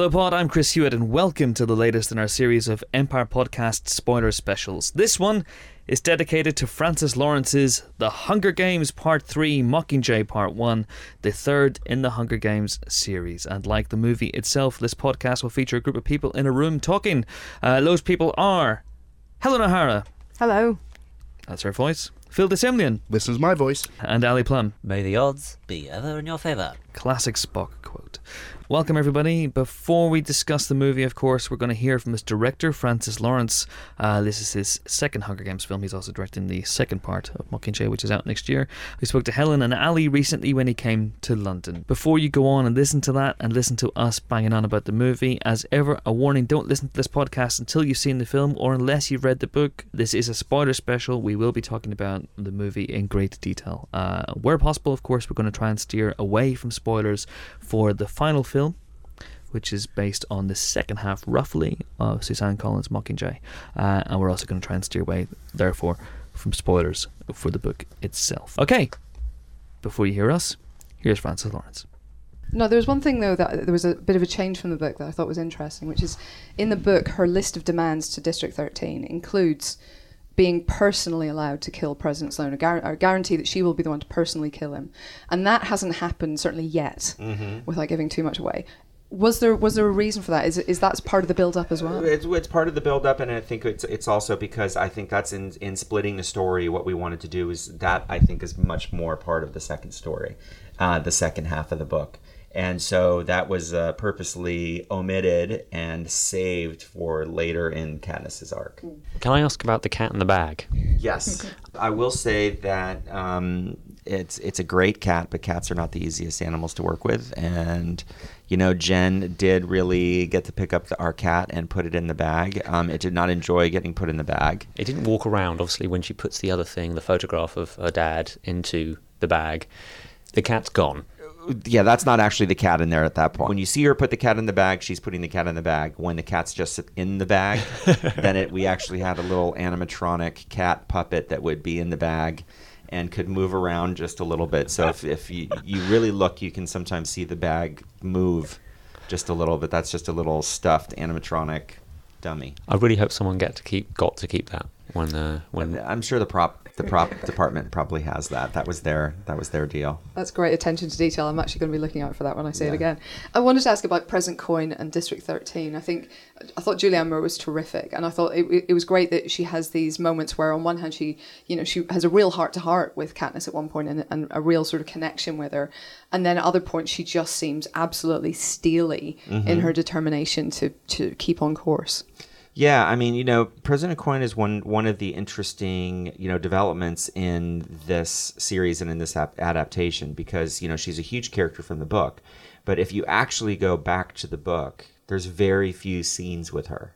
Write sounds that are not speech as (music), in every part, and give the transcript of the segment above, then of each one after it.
Hello, Pod. I'm Chris Hewitt, and welcome to the latest in our series of Empire Podcast spoiler specials. This one is dedicated to Francis Lawrence's The Hunger Games Part 3, Mockingjay Part 1, the third in the Hunger Games series. And like the movie itself, this podcast will feature a group of people in a room talking. Uh, those people are Helen O'Hara. Hello. That's her voice. Phil de Semlyen. This is my voice. And Ali Plumb. May the odds be ever in your favour. Classic Spock quote. Welcome, everybody. Before we discuss the movie, of course, we're going to hear from its director, Francis Lawrence. Uh, this is his second Hunger Games film. He's also directing the second part of Mockingjay, which is out next year. We spoke to Helen and Ali recently when he came to London. Before you go on and listen to that and listen to us banging on about the movie, as ever, a warning don't listen to this podcast until you've seen the film or unless you've read the book. This is a spoiler special. We will be talking about the movie in great detail. Uh, where possible, of course, we're going to try and steer away from spoilers for the final film which is based on the second half, roughly, of Suzanne Collins' Mockingjay. Uh, and we're also going to try and steer away, therefore, from spoilers for the book itself. Okay, before you hear us, here's Francis Lawrence. No, there was one thing though that there was a bit of a change from the book that I thought was interesting, which is in the book her list of demands to District 13 includes being personally allowed to kill President Sloan, or, gar- guarantee that she will be the one to personally kill him, and that hasn't happened certainly yet, without giving too much away. Was there was there a reason for that? Is is that part of the build up as well? It's, it's part of the build up, and I think it's it's also because I think that's in in splitting the story. What we wanted to do is that I think is much more part of the second story, uh, the second half of the book, and so that was uh, purposely omitted and saved for later in Katniss's arc. Can I ask about the cat in the bag? Yes, (laughs) I will say that um, it's it's a great cat, but cats are not the easiest animals to work with, and you know Jen did really get to pick up the, our cat and put it in the bag. Um, it did not enjoy getting put in the bag. It didn't walk around, obviously, when she puts the other thing, the photograph of her dad, into the bag. The cat's gone. Yeah, that's not actually the cat in there at that point. When you see her put the cat in the bag, she's putting the cat in the bag. When the cat's just in the bag, (laughs) then it we actually had a little animatronic cat puppet that would be in the bag and could move around just a little bit. So if, if you, you really look, you can sometimes see the bag move just a little bit. That's just a little stuffed animatronic dummy. I really hope someone get to keep got to keep that when uh, when I'm sure the prop the prop (laughs) department probably has that. That was their that was their deal. That's great attention to detail. I'm actually going to be looking out for that when I see it again. I wanted to ask about Present Coin and District 13. I think I thought Julianne Moore was terrific, and I thought it, it was great that she has these moments where, on one hand, she you know she has a real heart to heart with Katniss at one point and, and a real sort of connection with her, and then at other points she just seems absolutely steely mm-hmm. in her determination to to keep on course. Yeah, I mean, you know, President Coin is one one of the interesting, you know, developments in this series and in this ap- adaptation because you know she's a huge character from the book, but if you actually go back to the book, there's very few scenes with her,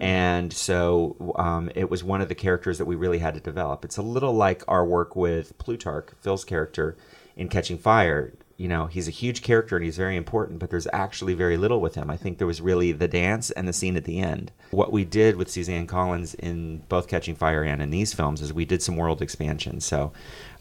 and so um, it was one of the characters that we really had to develop. It's a little like our work with Plutarch, Phil's character in Catching Fire you know he's a huge character and he's very important but there's actually very little with him. I think there was really the dance and the scene at the end. What we did with suzanne collins in both catching fire and in these films is we did some world expansion. So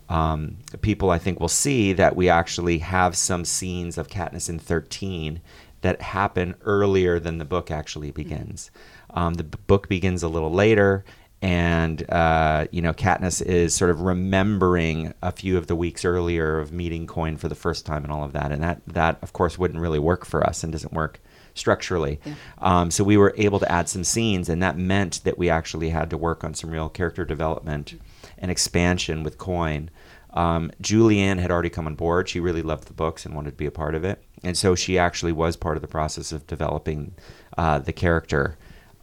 um, people i think will see that we actually have some scenes of katniss in 13 that happen earlier than the book actually begins. Um, the book begins a little later and uh, you know Katniss is sort of remembering a few of the weeks earlier of meeting Coin for the first time and all of that, and that that of course wouldn't really work for us and doesn't work structurally. Um, so we were able to add some scenes, and that meant that we actually had to work on some real character development and expansion with Coin. Um, Julianne had already come on board. She really loved the books and wanted to be a part of it, and so she actually was part of the process of developing uh, the character.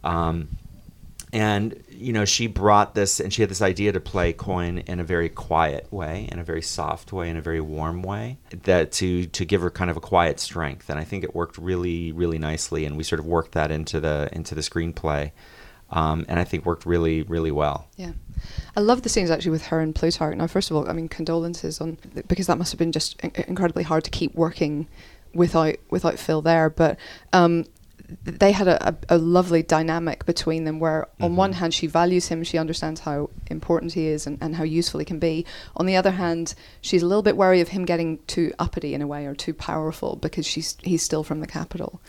Um, and you know she brought this and she had this idea to play coin in a very quiet way in a very soft way in a very warm way that to to give her kind of a quiet strength and i think it worked really really nicely and we sort of worked that into the into the screenplay um, and i think worked really really well Yeah. I love the scenes actually with her and Plutarch. Now, first of all, I mean, condolences on because that must have been just in- incredibly hard to keep working without without Phil there. But um, they had a, a, a lovely dynamic between them where, on mm-hmm. one hand, she values him, she understands how important he is and, and how useful he can be. On the other hand, she's a little bit wary of him getting too uppity in a way or too powerful because she's he's still from the Capitol.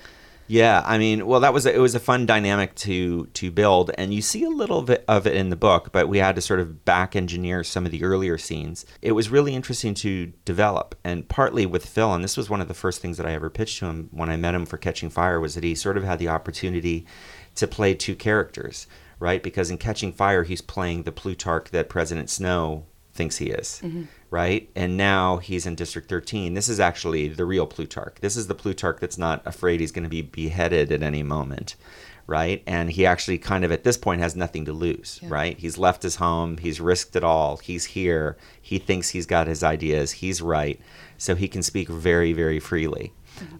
Yeah, I mean, well, that was a, it was a fun dynamic to to build, and you see a little bit of it in the book, but we had to sort of back engineer some of the earlier scenes. It was really interesting to develop, and partly with Phil, and this was one of the first things that I ever pitched to him when I met him for Catching Fire, was that he sort of had the opportunity to play two characters, right? Because in Catching Fire, he's playing the Plutarch that President Snow thinks he is, mm-hmm. Right? And now he's in District 13. This is actually the real Plutarch. This is the Plutarch that's not afraid he's going to be beheaded at any moment, right? And he actually kind of at this point has nothing to lose, Yeah. right? He's left his home, he's risked it all, he's here, he thinks he's got his ideas, he's right, so he can speak very, very freely.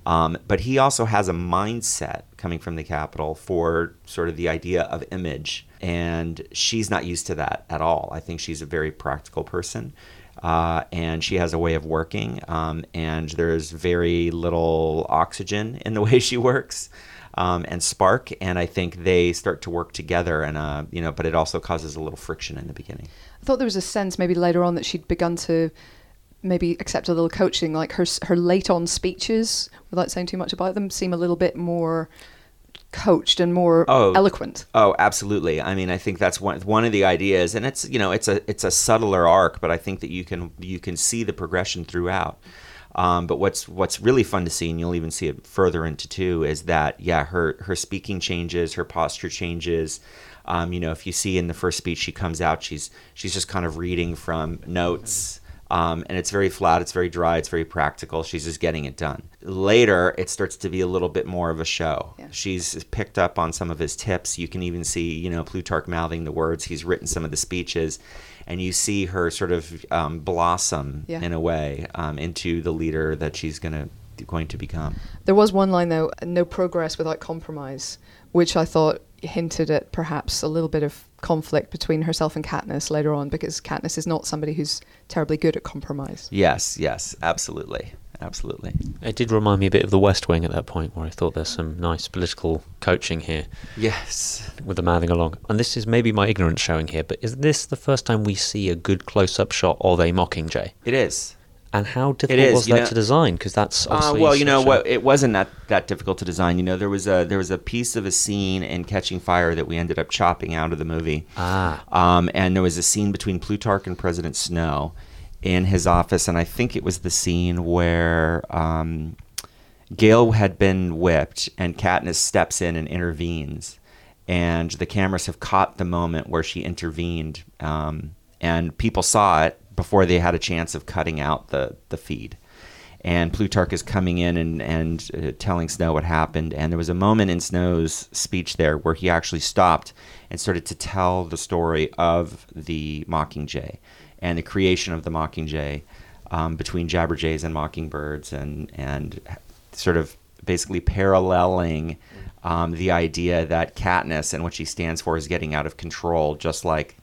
Um, but he also has a mindset coming from the Capitol for sort of the idea of image, and she's not used to that at all. I think she's a very practical person, uh, and she has a way of working, um, and there's very little oxygen (laughs) in the way she works. Um, and spark, and I think they start to work together, and uh, you know, but it also causes a little friction in the beginning. I thought there was a sense maybe later on that she'd begun to maybe accept a little coaching, like her her late on speeches, without saying too much about them, seem a little bit more coached and more Oh. eloquent. Oh, absolutely. I mean, I think that's one one of the ideas, and it's you know it's a it's a subtler arc, but I think that you can you can see the progression throughout. Um, but what's what's really fun to see, and you'll even see it further into two, is that yeah, her her speaking changes, her posture changes. Um, you know, if you see in the first speech, she comes out, she's she's just kind of reading from notes. Um, and it's very flat, it's very dry, it's very practical. She's just getting it done. Later, it starts to be a little bit more of a show. Yeah. She's picked up on some of his tips. You can even see, you know, Plutarch mouthing the words. He's written some of the speeches, and you see her sort of um, blossom Yeah. in a way um, into the leader that she's gonna going to become. There was one line though, no progress without compromise, which I thought hinted at perhaps a little bit of conflict between herself and Katniss later on, because Katniss is not somebody who's terribly good at compromise. Yes, yes, absolutely, absolutely. It did remind me a bit of The West Wing at that point, where I thought there's some nice political coaching here Yes. with the mouthing along. And this is maybe my ignorance showing here, but is this the first time we see a good close-up shot of a Mockingjay? It is. And how difficult is, was that know- to design? Because that's Uh, obviously well, you know what? It wasn't that that difficult to design. You know, there was a there was a piece of a scene in Catching Fire that we ended up chopping out of the movie. Ah. Um, and there was a scene between Plutarch and President Snow in his office, and I think it was the scene where um, Gale had been whipped, and Katniss steps in and intervenes, and the cameras have caught the moment where she intervened, um, and people saw it before they had a chance of cutting out the the feed and Plutarch is coming in and and uh, telling Snow what happened. And there was a moment in Snow's speech there where he actually stopped and started to tell the story of the Mockingjay and the creation of the Mockingjay um, between Jabberjays and Mockingbirds, and and sort of basically paralleling. Um, the idea that Katniss and what she stands for is getting out of control, just like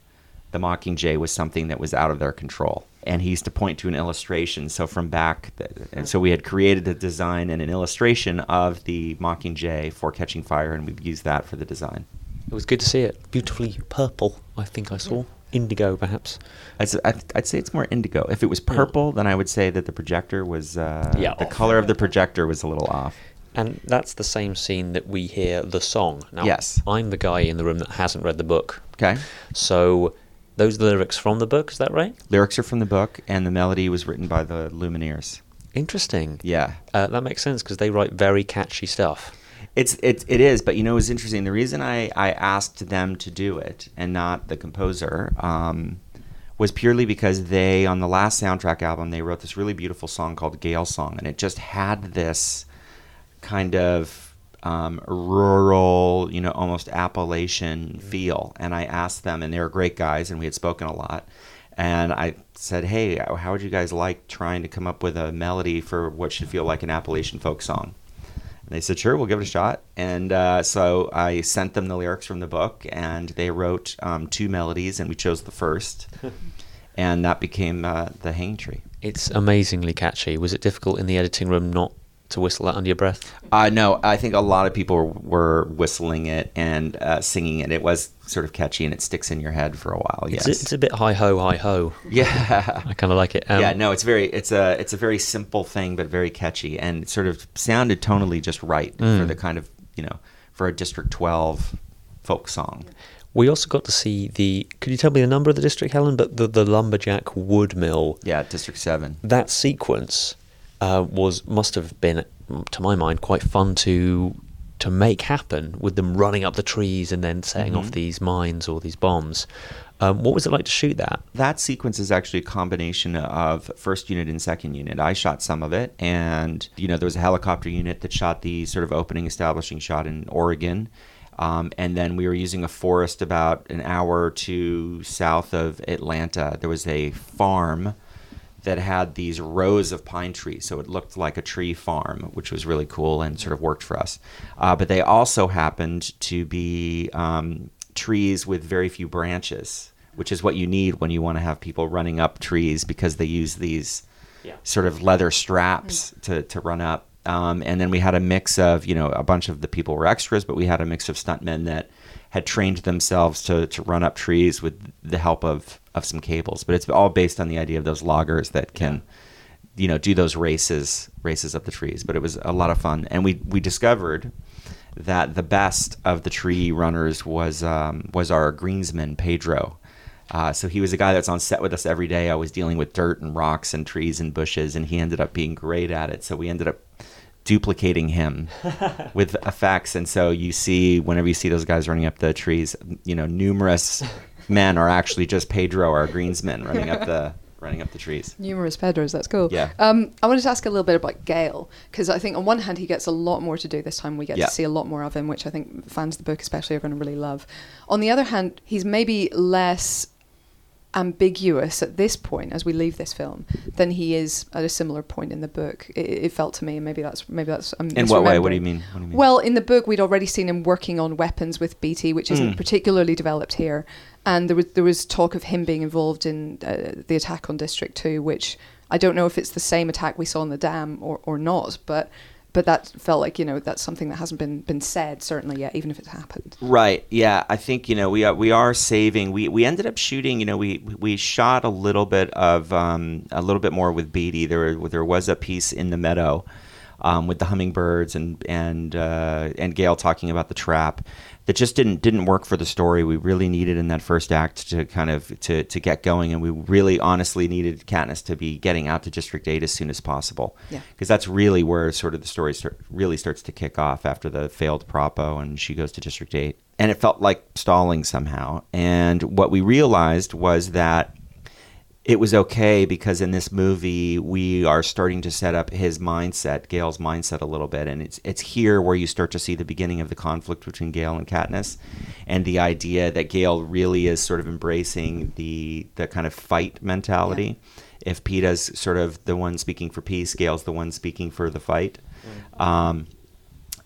the Mockingjay was something that was out of their control. And he used to point to an illustration. So from back, and so we had created a design and an illustration of the Mockingjay for Catching Fire, and we've used that for the design. It was good to see it. Beautifully purple, I think I saw. Indigo, perhaps. I'd, I'd say it's more indigo. If it was purple, then I would say that the projector was uh, Yeah, the off. color of the projector was a little off. And that's the same scene that we hear the song. Now, Yes. I'm the guy in the room that hasn't read the book. Okay, So those are the lyrics from the book, is that right? lyrics are from the book, and the melody was written by the Lumineers. Interesting. Yeah, Uh, that makes sense because they write very catchy stuff. It's it, it is, but you know it's interesting. The reason I, I asked them to do it and not the composer um, was purely because they on the last soundtrack album they wrote this really beautiful song called Gale Song, and it just had this kind of um, rural, you know, almost Appalachian feel. And I asked them, and they were great guys, and we had spoken a lot. And I said, "Hey, how would you guys like trying to come up with a melody for what should feel like an Appalachian folk song?" And they said, sure, we'll give it a shot. And uh, so I sent them the lyrics from the book, and they wrote um, two melodies, and we chose the first. (laughs) and that became uh, the Hanging Tree. It's amazingly catchy. Was it difficult in the editing room not to whistle that under your breath? Uh, no, I think a lot of people were, were whistling it and uh, singing it. It was sort of catchy, and it sticks in your head for a while. Yes. It's, a, it's a bit hi ho, hi ho. yeah. I kind of like it. Um, yeah, no, it's very it's a it's a very simple thing, but very catchy, and it sort of sounded tonally just right for Mm. the kind of you know, for a District 12 folk song. We also got to see the. Could you tell me the number of the district, Helen? But the the lumberjack wood mill. Yeah, District 7. That sequence uh, was must have been, to my mind, quite fun to to make happen with them running up the trees and then setting off Mhm. these mines or these bombs. Um, what was it like to shoot that? That sequence is actually a combination of first unit and second unit. I shot some of it, and you know there was a helicopter unit that shot the sort of opening establishing shot in Oregon, um, and then we were using a forest about an hour or two south of Atlanta. There was a farm that had these rows of pine trees, so it looked like a tree farm, which was really cool and sort of worked for us. Uh, but they also happened to be um, trees with very few branches, which is what you need when you want to have people running up trees because they use these Yeah. sort of leather straps to, to run up. Um, and then we had a mix of, you know, a bunch of the people were extras, but we had a mix of stuntmen that had trained themselves to, to run up trees with the help of, of some cables. But it's all based on the idea of those loggers that can, you know, do those races races up the trees. But it was a lot of fun, and we we discovered that the best of the tree runners was um, was our greensman Pedro. Uh, so he was a guy that's on set with us every day. I was dealing with dirt and rocks and trees and bushes, and he ended up being great at it. So we ended up duplicating him (laughs) with effects. And so you see, whenever you see those guys running up the trees, you know, numerous (laughs) men are actually just Pedro, our greensman, running up the (laughs) running up the trees. Numerous Pedros, that's cool. Yeah. Um, I wanted to ask a little bit about Gale because I think on one hand he gets a lot more to do this time. We get Yeah. to see a lot more of him, which I think fans of the book especially are going to really love. On the other hand, he's maybe less ambiguous at this point as we leave this film than he is at a similar point in the book. It, it felt to me, and maybe that's maybe that's. I'm In what way? What do you mean? What do you mean? Well, in the book, we'd already seen him working on weapons with Beetee, which isn't Mm. particularly developed here. And there was there was talk of him being involved in uh, the attack on District Two, which I don't know if it's the same attack we saw in the dam or, or not, but but that felt like you know that's something that hasn't been been said certainly yet, even if it's happened. Right. Yeah. I think you know we are, we are saving. We we ended up shooting. You know we we shot a little bit of um, a little bit more with Beetee. There there was a piece in the meadow um, with the hummingbirds and and uh, and Gale talking about the trap that just didn't didn't work for the story. We really needed in that first act to kind of to to get going, and we really honestly needed Katniss to be getting out to District Eight as soon as possible. Yeah. Because that's really where sort of the story start, really starts to kick off after the failed Propo and she goes to District 8. And it felt like stalling somehow. And what we realized was that it was okay because in this movie we are starting to set up his mindset, Gale's mindset a little bit, and it's it's here where you start to see the beginning of the conflict between Gale and Katniss, and the idea that Gale really is sort of embracing the the kind of fight mentality. If Peeta's sort of the one speaking for peace, Gail's the one speaking for the fight. Um,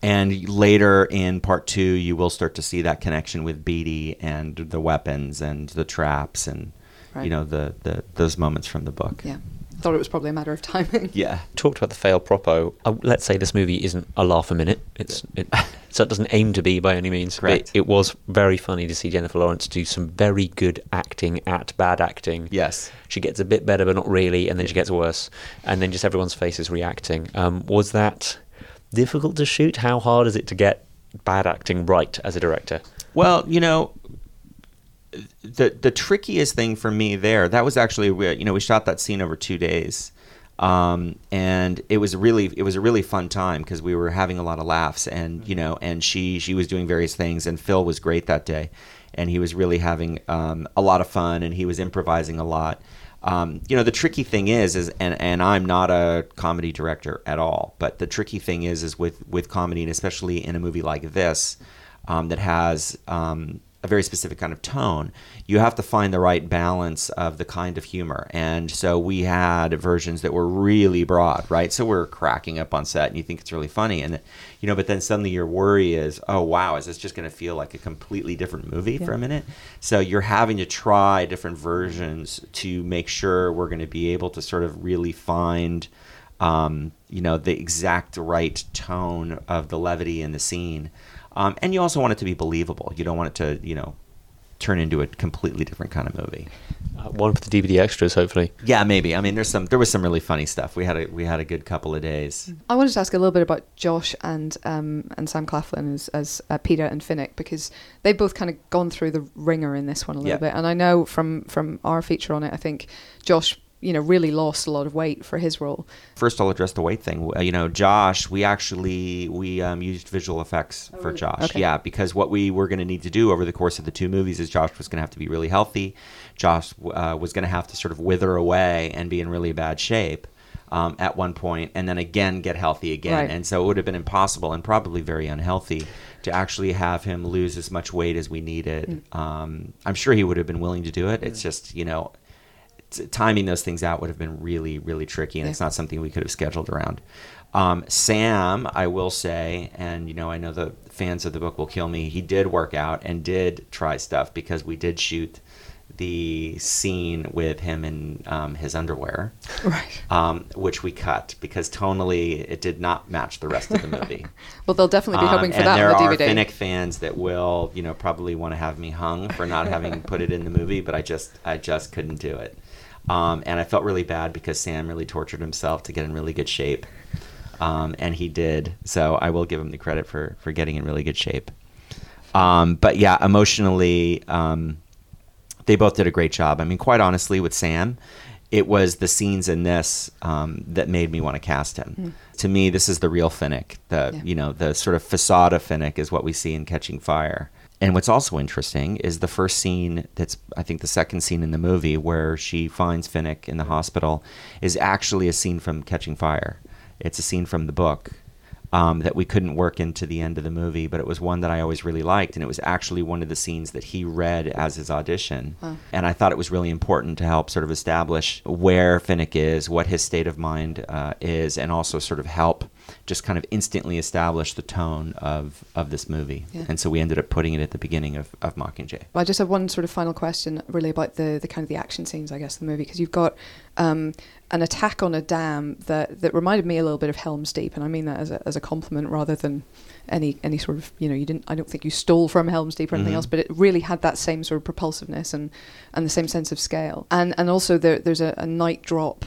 and later in part two, you will start to see that connection with Beetee and the weapons and the traps and Right. you know the, the those moments from the book. Yeah, I thought it was probably a matter of timing. (laughs) Yeah. Talked about the failed propo. Uh, let's say this movie isn't a laugh a minute. It's it, so it doesn't aim to be by any means. but Correct. It, it was very funny to see Jennifer Lawrence do some very good acting at bad acting. Yes. She gets a bit better, but not really, and then she gets worse, and then just everyone's face is reacting. Um, was that difficult to shoot? How hard is it to get bad acting right as a director? Well, you know, the the trickiest thing for me there that was actually you know we shot that scene over two days, um, and it was really it was a really fun time because we were having a lot of laughs and you know and she she was doing various things and Phil was great that day, and he was really having um, a lot of fun and he was improvising a lot. Um, you know the tricky thing is is and, and I'm not a comedy director at all, but the tricky thing is is with with comedy and especially in a movie like this um, that has um, a very specific kind of tone, you have to find the right balance of the kind of humor. And so we had versions that were really broad, right? So we're cracking up on set and you think it's really funny. And, you know, but then suddenly your worry is, oh, wow, is this just going to feel like a completely different movie for a minute? So you're having to try different versions to make sure we're going to be able to sort of really find um, you know, the exact right tone of the levity in the scene. Um, and you also want it to be believable. You don't want it to, you know, turn into a completely different kind of movie. Uh, one for the DVD extras, hopefully. Yeah, maybe. I mean, there's some there was some really funny stuff. We had a we had a good couple of days. I wanted to ask a little bit about Josh and um, and Sam Claflin as, as uh, Peeta and Finnick because they've both kind of gone through the ringer in this one a little Yeah. bit, and I know from from our feature on it, I think Josh, you know, really lost a lot of weight for his role. First, I'll address the weight thing. Uh, You know, Josh, we actually we um, used visual effects Oh, for really? Josh. Okay. Yeah, because what we were going to need to do over the course of the two movies is Josh was going to have to be really healthy. Josh uh, was going to have to sort of wither away and be in really bad shape. Um, at one point, and then again get healthy again, Right. and so it would have been impossible and probably very unhealthy to actually have him lose as much weight as we needed. Um, I'm sure he would have been willing to do it. It's just you know, t- timing those things out would have been really, really tricky, and it's not something we could have scheduled around. Um, Sam, I will say, and you know, I know the fans of the book will kill me. He did work out and did try stuff because we did shoot the scene with him in um, his underwear, Right. um, which we cut because tonally it did not match the rest of the movie. (laughs) Well, they'll definitely be Um, hoping for and that there on are the DVD. Finnick fans that will, you know, probably want to have me hung for not having put it in the movie, but I just, I just couldn't do it. Um, and I felt really bad because Sam really tortured himself to get in really good shape, um, and he did. So I will give him the credit for for getting in really good shape. Um, but yeah, emotionally, um, they both did a great job. I mean, quite honestly, with Sam, it was the scenes in this um, that made me want to cast him. To me, this is the real Finnick. The Yeah. you know the sort of facade of Finnick is what we see in Catching Fire. And what's also interesting is the first scene that's I think the second scene in the movie where she finds Finnick in the hospital is actually a scene from Catching Fire. It's a scene from the book um, that we couldn't work into the end of the movie, but it was one that I always really liked, and it was actually one of the scenes that he read as his audition. Wow. And I thought it was really important to help sort of establish where Finnick is, what his state of mind uh, is, and also sort of help just kind of instantly establish the tone of, of this movie. Yeah. And so we ended up putting it at the beginning of, of Mockingjay. Well, I just have one sort of final question, really about the, the kind of the action scenes, I guess, of the movie, because you've got um, an attack on a dam that, that reminded me a little bit of Helm's Deep, and I mean that as a, as a compliment rather than any any sort of you know you didn't I don't think you stole from Helm's Deep or anything Mhm. else, but it really had that same sort of propulsiveness and and the same sense of scale, and and also there, there's a, a night drop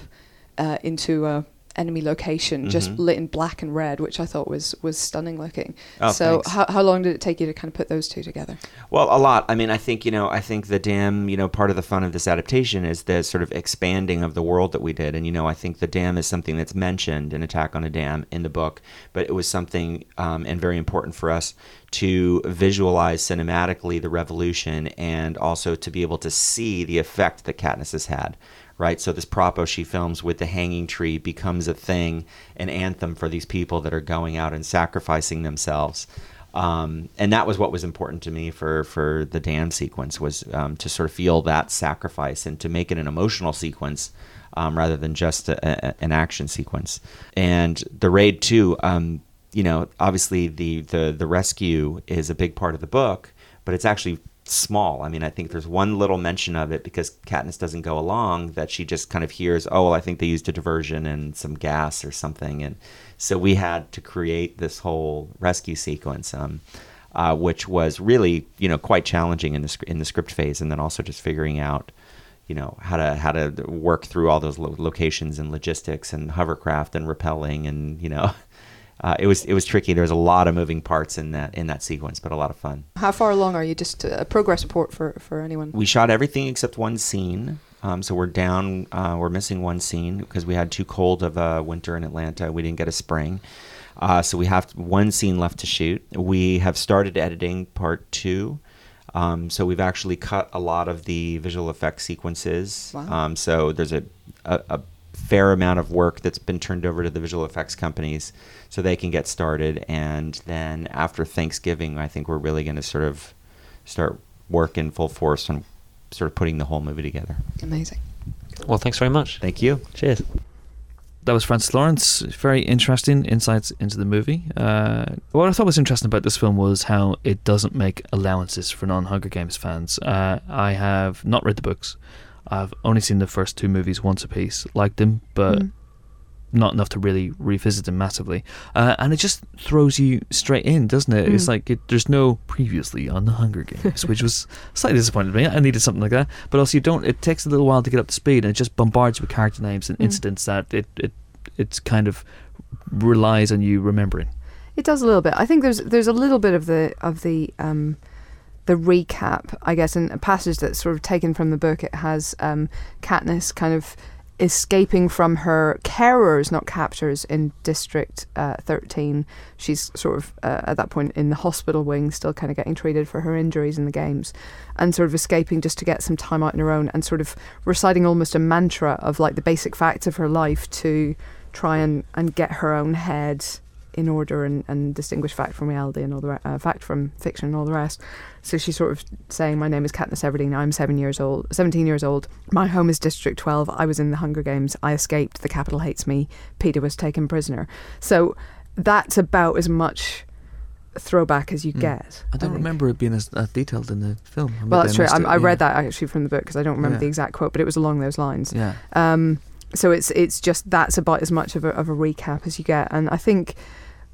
uh, into a enemy location just Mhm. lit in black and red which i thought was was stunning looking Oh, so thanks. how, how long did it take you to kind of put those two together Well, a lot. I mean, I think, you know, I think the dam, you know, part of the fun of this adaptation is the sort of expanding of the world that we did. And, you know, I think the dam is something that's mentioned in Attack on a Dam in the book, but it was something, um, and very important for us to visualize cinematically the revolution and also to be able to see the effect that Katniss has had. Right, so this propo she films with the hanging tree becomes a thing, an anthem for these people that are going out and sacrificing themselves um, and that was what was important to me for for the dam sequence was um, to sort of feel that sacrifice and to make it an emotional sequence um, rather than just a, a, an action sequence. And the raid too, um, you know, obviously the, the the rescue is a big part of the book, but it's actually small. I mean, I think there's one little mention of it because Katniss doesn't go along that she just kind of hears, oh, well, I think they used a diversion and some gas or something, and so we had to create this whole rescue sequence, um, uh, which was really, you know, quite challenging in the in the script phase, and then also just figuring out, you know, how to how to work through all those lo- locations and logistics and hovercraft and rappelling and you know. (laughs) Uh, it was it was tricky. There was a lot of moving parts in that in that sequence, but a lot of fun. How far along are you? Just a progress report for, for anyone. We shot everything except one scene. Um, so we're down. Uh, we're missing one scene because we had too cold of a winter in Atlanta. We didn't get a spring. Uh, so we have one scene left to shoot. We have started editing part two. Um, so we've actually cut a lot of the visual effects sequences. Wow. Um, so there's a, a, a fair amount of work that's been turned over to the visual effects companies so they can get started. And then after Thanksgiving, I think we're really going to sort of start work in full force on sort of putting the whole movie together. Amazing. Well, thanks very much. Thank you. Cheers. That was Francis Lawrence. Very interesting insights into the movie. Uh, what I thought was interesting about this film was how it doesn't make allowances for non Hunger Games fans. Uh, I have not read the books. I've only seen the first two movies once a piece, Liked them, but Mm. not enough to really revisit them massively. Uh, and it just throws you straight in, doesn't it? It's Mm. like it, there's no previously on the Hunger Games, which was (laughs) slightly disappointed me. I needed something like that. But also, you don't. It takes a little while to get up to speed, and it just bombards you with character names and Mm. incidents that it it it's kind of relies on you remembering. It does a little bit. I think there's there's a little bit of the of the um, the recap, I guess, in a passage that's sort of taken from the book. It has um, Katniss kind of escaping from her carers, not captors, in District uh, 13. She's sort of uh, at that point in the hospital wing, still kind of getting treated for her injuries in the games, and sort of escaping just to get some time out on her own, and sort of reciting almost a mantra of like the basic facts of her life to try and, and get her own head in order and, and distinguish fact from reality and all the uh, fact from fiction and all the rest. So she's sort of saying, "My name is Katniss Everdeen. I'm seven years old, seventeen years old. My home is District 12. I was in the Hunger Games. I escaped. The Capitol hates me. Peeta was taken prisoner." So that's about as much throwback as you Mm. get. I don't remember it being as, as detailed in the film. Maybe Well, that's true. I, it, I yeah. read that actually from the book because I don't remember Yeah. the exact quote, but it was along those lines. Yeah. Um, so it's it's just that's about as much of a, of a recap as you get, and I think,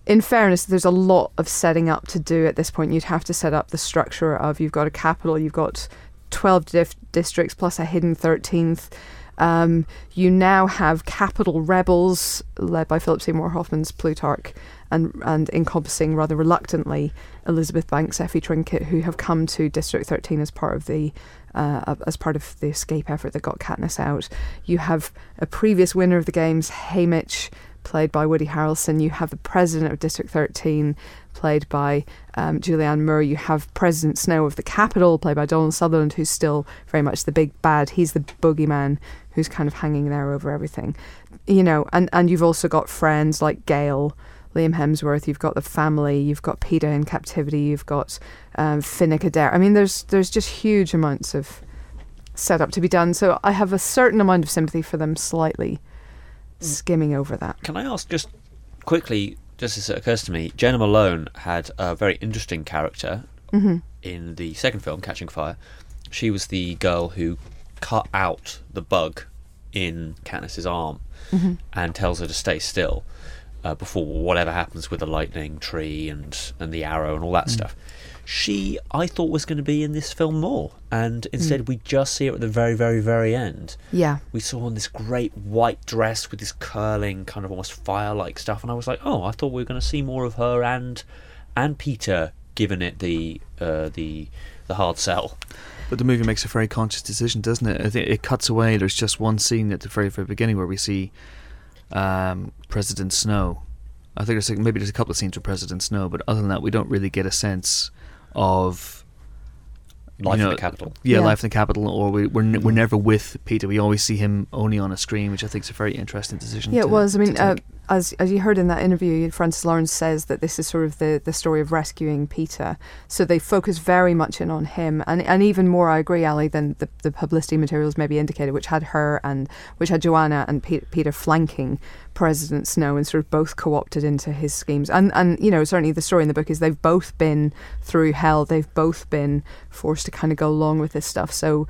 in fairness, there's a lot of setting up to do at this point. You'd have to set up the structure of you've got a capital, you've got twelve dif- districts plus a hidden thirteenth. Um, you now have Capitol rebels led by Philip Seymour Hoffman's Plutarch, and and encompassing rather reluctantly Elizabeth Banks, Effie Trinket, who have come to District 13 as part of the uh, as part of the escape effort that got Katniss out. You have a previous winner of the games, Haymitch, played by Woody Harrelson. You have the president of District 13, played by um, Julianne Moore. You have President Snow of the Capitol, played by Donald Sutherland, who's still very much the big bad. He's the boogeyman who's kind of hanging there over everything, you know. And and you've also got friends like Gale. Liam Hemsworth, you've got the family, you've got Peeta in captivity, you've got um, Finnick Odair. I mean, there's there's just huge amounts of setup to be done. So I have a certain amount of sympathy for them slightly skimming over that. Can I ask just quickly, just as it occurs to me, Jena Malone had a very interesting character hmm in the second film, Catching Fire. She was the girl who cut out the bug in Katniss's arm hmm and tells her to stay still uh, before whatever happens with the lightning tree and and the arrow and all that stuff. She, I thought, was going to be in this film more, and instead we just see her at the very, very, very end. Yeah. We saw her in this great white dress with this curling, kind of almost fire-like stuff, and I was like, oh, I thought we were going to see more of her and and Peeta giving it the uh, the the hard sell. But the movie makes a very conscious decision, doesn't it? I think it cuts away. There's just one scene at the very, very beginning where we see um, President Snow. I think there's like, maybe there's a couple of scenes with President Snow, but other than that, we don't really get a sense of Life you in the Capitol. Yeah, Yeah. life in the Capitol, or we, we're n- we're never with Peeta. We always see him only on a screen, which I think is a very interesting decision. Yeah, it was. I mean, to uh, take. As as you heard in that interview, Francis Lawrence says that this is sort of the, the story of rescuing Peeta. So they focus very much in on him, and and even more, I agree, Ali, than the, the publicity materials maybe indicated, which had her and which had Johanna and Pe- Peeta flanking President Snow and sort of both co-opted into his schemes. And and you know certainly the story in the book is they've both been through hell. They've both been forced to kind of go along with this stuff. So.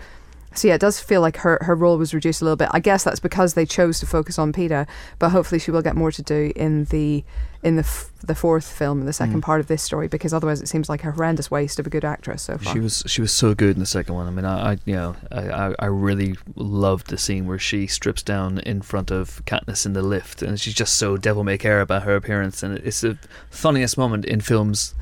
So yeah, it does feel like her, her role was reduced a little bit. I guess that's because they chose to focus on Peeta, but hopefully she will get more to do in the in the f- the fourth film, in the second Mm. part of this story, because otherwise it seems like a horrendous waste of a good actress so far. She was she was so good in the second one. I mean, I, I you know I, I, I really loved the scene where she strips down in front of Katniss in the lift, and she's just so devil may care about her appearance, and it's the funniest moment in films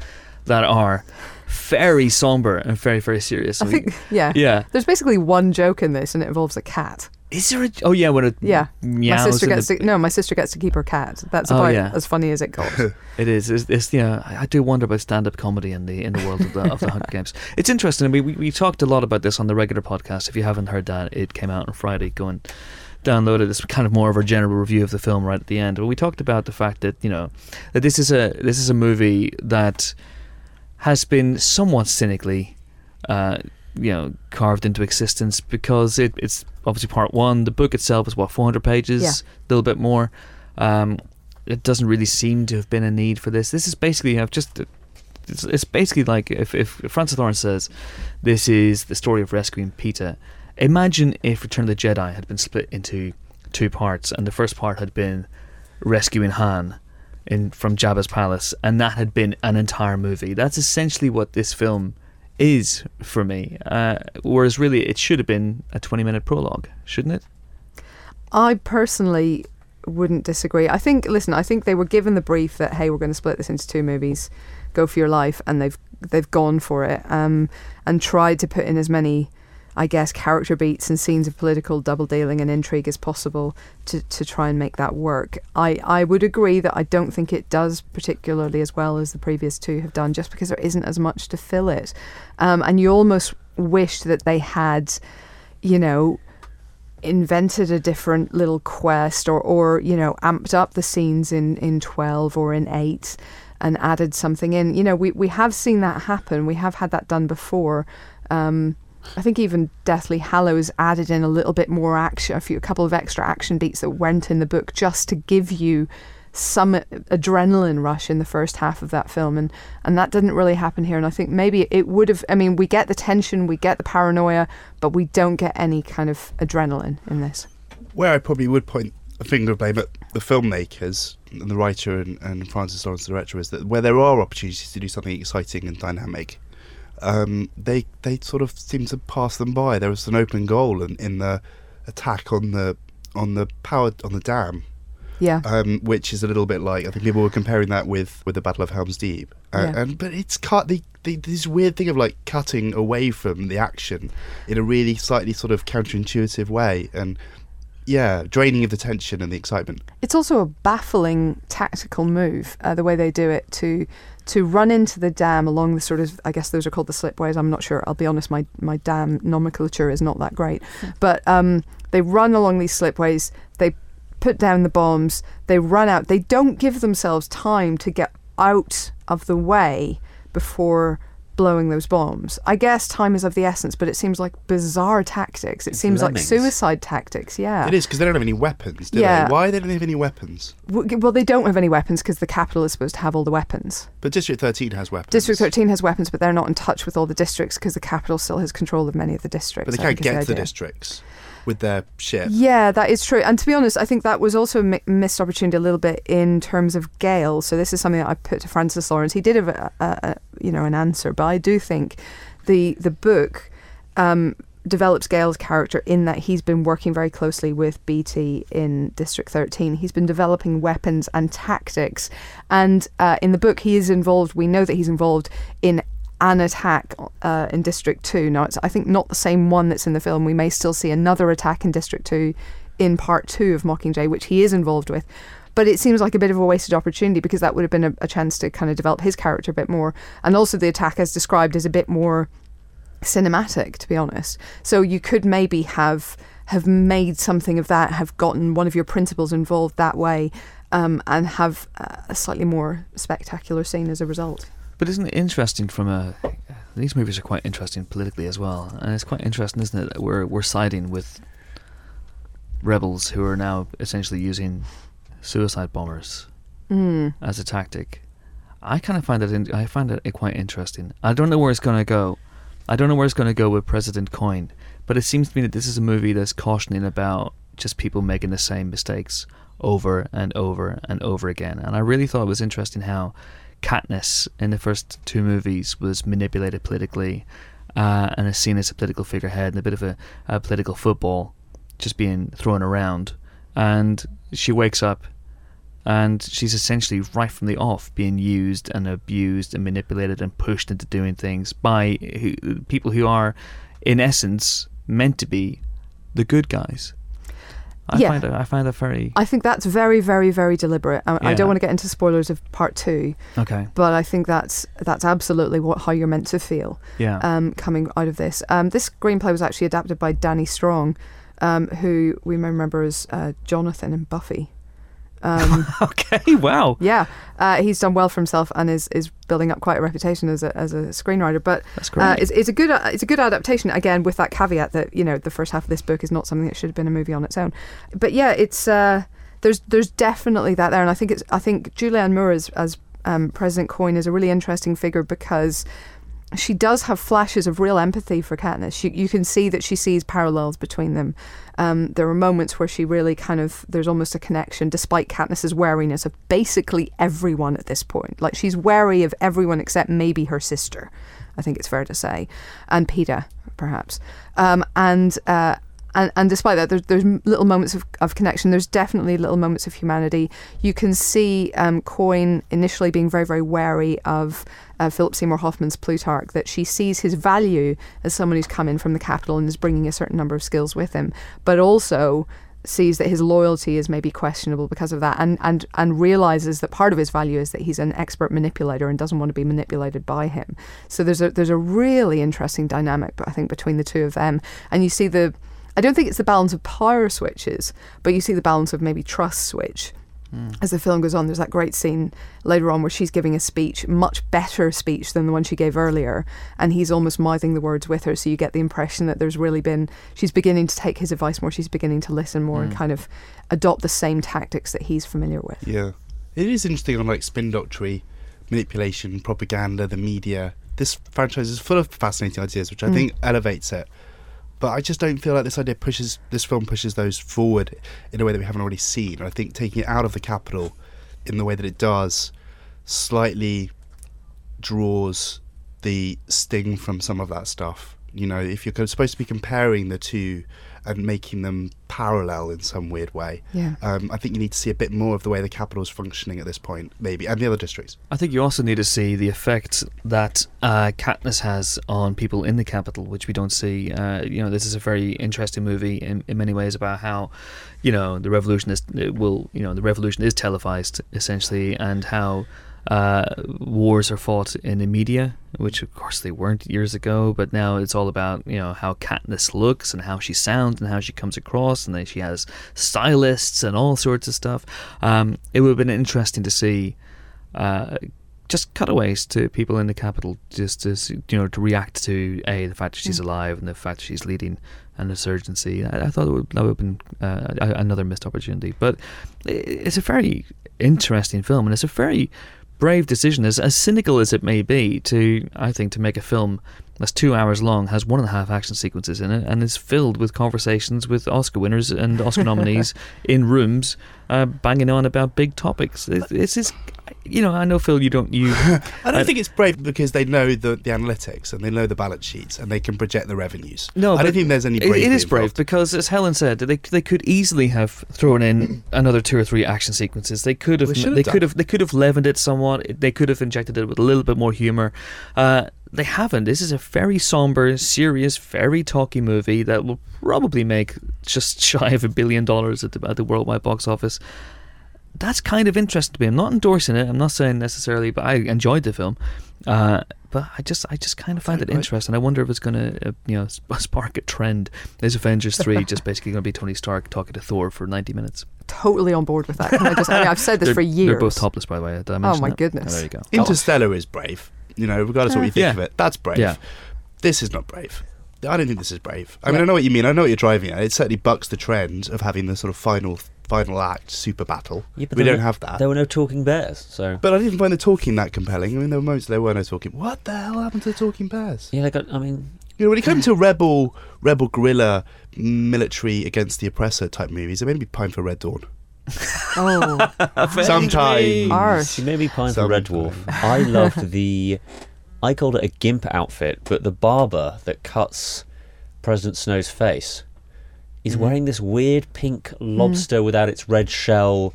that are very somber and very very serious. I think yeah. yeah. There's basically one joke in this, and it involves a cat. Is there a? Oh yeah, when it Yeah, my sister gets the- to no, my sister gets to keep her cat. That's Oh, about yeah. as funny as it goes. (laughs) It is. It's, it's yeah. I do wonder about stand-up comedy in the in the world of the of the Hunger (laughs) Games. It's interesting. I mean, we we talked a lot about this on the regular podcast. If you haven't heard that, it came out on Friday. Go and download it. It's kind of more of a general review of the film right at the end. But we talked about the fact that you know that this is a this is a movie that has been somewhat cynically. Uh, you know, carved into existence because it, it's obviously part one. The book itself is what 400 pages, Yeah. a little bit more. Um, it doesn't really seem to have been a need for this. This is basically I've just it's, it's basically like if if Francis Lawrence says this is the story of rescuing Peeta. Imagine if Return of the Jedi had been split into two parts, and the first part had been rescuing Han in from Jabba's palace, and that had been an entire movie. That's essentially what this film is for me. Uh, whereas really, it should have been a twenty-minute prologue, shouldn't it? I personally wouldn't disagree. I think, listen, I think they were given the brief that hey, we're going to split this into two movies, go for your life, and they've they've gone for it, um, and tried to put in as many, I guess, character beats and scenes of political double dealing and intrigue as possible to to try and make that work. I I would agree that I don't think it does particularly as well as the previous two have done, just because there isn't as much to fill it, um, and you almost wished that they had, you know invented a different little quest or, or you know amped up the scenes in, in 12 or in 8 and added something in. You know we, we have seen that happen. We have had that done before. Um, I think even Deathly Hallows added in a little bit more action a few a couple of extra action beats that weren't in the book just to give you some adrenaline rush in the first half of that film. And and that didn't really happen here. And I think maybe it would have I mean we get the tension we get the paranoia but we don't get any kind of adrenaline in this. Where I probably would point a finger of blame at the filmmakers and the writer and, and Francis Lawrence the director is that where there are opportunities to do something exciting and dynamic um, they they sort of seem to pass them by there was an open goal in, in the attack on the on the power on the dam yeah. Um, which is a little bit like I think people were comparing that with with the Battle of Helm's Deep, uh, yeah. and but it's cut the, the this weird thing of like cutting away from the action in a really slightly sort of counterintuitive way, and yeah, draining of the tension and the excitement. It's also a baffling tactical move, uh, the way they do it to to run into the dam along the sort of I guess those are called the slipways. I'm not sure. I'll be honest, my my dam nomenclature is not that great, hmm. but um, they run along these slipways. They put down the bombs, they run out. They don't give themselves time to get out of the way before blowing those bombs. I guess time is of the essence, but it seems like bizarre tactics. It it's seems lemmings. like suicide tactics. Yeah, it is because they don't have any weapons. Do yeah. they? Why they don't have any weapons? Well, they don't have any weapons because the Capitol is supposed to have all the weapons. But District Thirteen has weapons. District Thirteen has weapons, but they're not in touch with all the districts because the Capitol still has control of many of the districts. But they can't get to the districts with their ship. Yeah, that is true. And to be honest, I think that was also a missed opportunity a little bit in terms of Gale. So this is something that I put to Francis Lawrence. He did have a, a, a you know an answer, but I do think the the book. Um, develops Gale's character in that he's been working very closely with Beetee in District 13. He's been developing weapons and tactics. And uh, in the book, he is involved, we know that he's involved in an attack uh, in District 2. Now, it's, I think, not the same one that's in the film. We may still see another attack in District 2 in part 2 of Mockingjay, which he is involved with. But it seems like a bit of a wasted opportunity because that would have been a, a chance to kind of develop his character a bit more. And also, the attack, as described, is a bit more cinematic, to be honest. So you could maybe have have made something of that, have gotten one of your principals involved that way, um, and have a slightly more spectacular scene as a result. But isn't it interesting from a these movies are quite interesting politically as well, and it's quite interesting, isn't it? That we're we're siding with rebels who are now essentially using suicide bombers mm. as a tactic. I kind of find that in, I find it quite interesting. I don't know where it's going to go. I don't know where it's going to go with President Coin, but it seems to me that this is a movie that's cautioning about just people making the same mistakes over and over and over again. And I really thought it was interesting how Katniss in the first two movies was manipulated politically uh, and is seen as a political figurehead and a bit of a, a political football just being thrown around. And she wakes up and she's essentially right from the off being used and abused and manipulated and pushed into doing things by who, people who are, in essence, meant to be the good guys. I yeah. find it, I find that very. I think that's very, very, very deliberate. I, yeah. I, don't want to get into spoilers of part two. Okay. But I think that's that's absolutely what how you're meant to feel. Yeah. Um, coming out of this, um, this screenplay was actually adapted by Danny Strong, um, who we may remember as uh, Jonathan in Buffy. Um, (laughs) okay, wow. Yeah, uh, he's done well for himself and is, is building up quite a reputation as a, as a screenwriter. But That's great. Uh, it's, it's, a good uh, it's a good adaptation. Again, with that caveat that you know the first half of this book is not something that should have been a movie on its own. But yeah, it's uh, there's there's definitely that there, and I think it's I think Julianne Moore as, as um, President Coin is a really interesting figure because she does have flashes of real empathy for Katniss. She, you can see that she sees parallels between them. Um, there are moments where she really kind of there's almost a connection, despite Katniss's wariness of basically everyone at this point. Like she's wary of everyone except maybe her sister. I think it's fair to say, and Peeta perhaps. Um, and uh, and, and despite that, there's, there's little moments of, of connection. There's definitely little moments of humanity. You can see um, Coin initially being very, very wary of uh, Philip Seymour Hoffman's Plutarch, that she sees his value as someone who's come in from the Capitol and is bringing a certain number of skills with him, but also sees that his loyalty is maybe questionable because of that and, and and realizes that part of his value is that he's an expert manipulator and doesn't want to be manipulated by him. So there's a there's a really interesting dynamic I think between the two of them. And you see the I don't think it's the balance of power switches, but you see the balance of maybe trust switch. Mm. As the film goes on, there's that great scene later on where she's giving a speech, much better speech than the one she gave earlier, and he's almost mouthing the words with her. So you get the impression that there's really been she's beginning to take his advice more, she's beginning to listen more, mm. and kind of adopt the same tactics that he's familiar with. Yeah, it is interesting on like spin doctory, manipulation, propaganda, the media. This franchise is full of fascinating ideas, which I mm. think elevates it but I just don't feel like this idea pushes this film pushes those forward in a way that we haven't already seen. And I think taking it out of the Capitol in the way that it does slightly draws the sting from some of that stuff. You know, if you're supposed to be comparing the two and making them parallel in some weird way. Yeah. Um, I think you need to see a bit more of the way the Capitol is functioning at this point, maybe, and the other districts. I think you also need to see the effect that uh, Katniss has on people in the Capitol, which we don't see. Uh, you know, this is a very interesting movie in, in many ways about how, you know, the revolution is will, you know, the revolution is televised essentially, and how uh, wars are fought in the media, which of course they weren't years ago, but now it's all about you know how Katniss looks and how she sounds and how she comes across, and then she has stylists and all sorts of stuff. Um, it would have been interesting to see. Uh, just cutaways to people in the Capitol, just to you know to react to a the fact that she's mm. alive and the fact that she's leading an insurgency. I, I thought it would, that would have been uh, another missed opportunity, but it's a very interesting film and it's a very brave decision, as, as cynical as it may be, to I think to make a film that's two hours long, has one and a half action sequences in it, and is filled with conversations with Oscar winners and Oscar nominees (laughs) in rooms, uh, banging on about big topics. This is, you know, I know Phil, you don't you. (laughs) I don't think it's brave because they know the, the analytics and they know the balance sheets and they can project the revenues. No, I don't think there's any. It, it is involved. brave because, as Helen said, they they could easily have thrown in (clears throat) another two or three action sequences. They could have. They, they could have. They could have leavened it somewhat. They could have injected it with a little bit more humor. Uh, they haven't. This is a very somber, serious, very talky movie that will probably make just (laughs) shy of a billion dollars at the, at the worldwide box office that's kind of interesting to me. I'm not endorsing it. I'm not saying necessarily, but I enjoyed the film. Uh, but I just, I just kind of find it interesting. I wonder if it's going to, uh, you know, (laughs) spark a trend. Is Avengers three (laughs) just basically going to be Tony Stark talking to Thor for 90 minutes? Totally on board with that. I just, I mean, I've said this for years. They're both topless, by the way. oh my that? goodness! Oh, there you go. Interstellar is brave. You know, regardless of what you think yeah. of it, that's brave. Yeah. This is not brave. I don't think this is brave. I mean, I know what you mean. I know what you're driving at. It certainly bucks the trend of having the sort of final final act super battle. Yeah, we don't have that. There were no talking bears, so. But I didn't find the talking that compelling. I mean, there were moments there were no talking. What the hell happened to the talking bears? Yeah, they got. I mean, you know, when it came to rebel, rebel guerrilla, military against the oppressor type movies, it made me pine for Red Dawn. oh, (laughs) sometimes. She made me pine for Red Dwarf. I loved the. I called it a gimp outfit, but the barber that cuts President Snow's face is mm wearing this weird pink lobster mm. without its red shell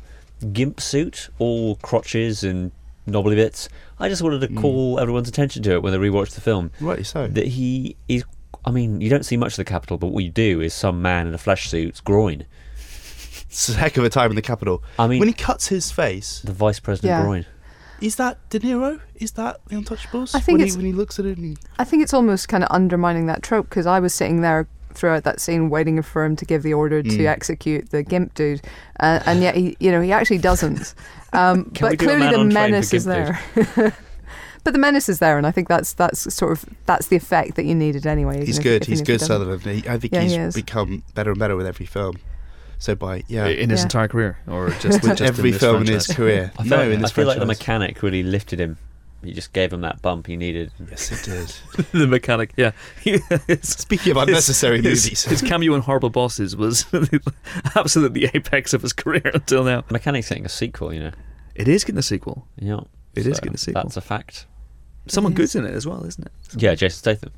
gimp suit, all crotches and knobbly bits. I just wanted to mm. call everyone's attention to it when they rewatched the film. Right, so that he is. I mean, you don't see much of the Capitol, but what you do is some man in a flesh suit's groin. It's a heck of a time in the Capitol. I mean, when he cuts his face, the vice president yeah. groin. Is that De Niro? Is that the Untouchables? I think when, he, when he looks at it. He... I think it's almost kind of undermining that trope because I was sitting there throughout that scene waiting for him to give the order to mm. execute the gimp dude, uh, and yet he, you know, he actually doesn't. (laughs) Um, but clearly the menace is there. (laughs) but the menace is there, and I think that's that's sort of that's the effect that you needed anyway. He's good. If, he's good, Sutherland. He, I think yeah, he's he become better and better with every film. So by yeah, in his yeah. entire career, or just with (laughs) just every in film franchise? in his career. I no, like, in I this feel franchise. like the mechanic really lifted him He just gave him that bump he needed. Yes, it did. (laughs) the mechanic. Yeah. (laughs) Speaking of unnecessary his, movies, His cameo in Horrible Bosses was absolutely the apex of his career until now. Mechanic's getting a sequel, you know. It is getting a sequel. Yeah, It is getting a sequel. That's a fact. Someone is. good's in it as well, isn't it? Yeah, Jason Statham.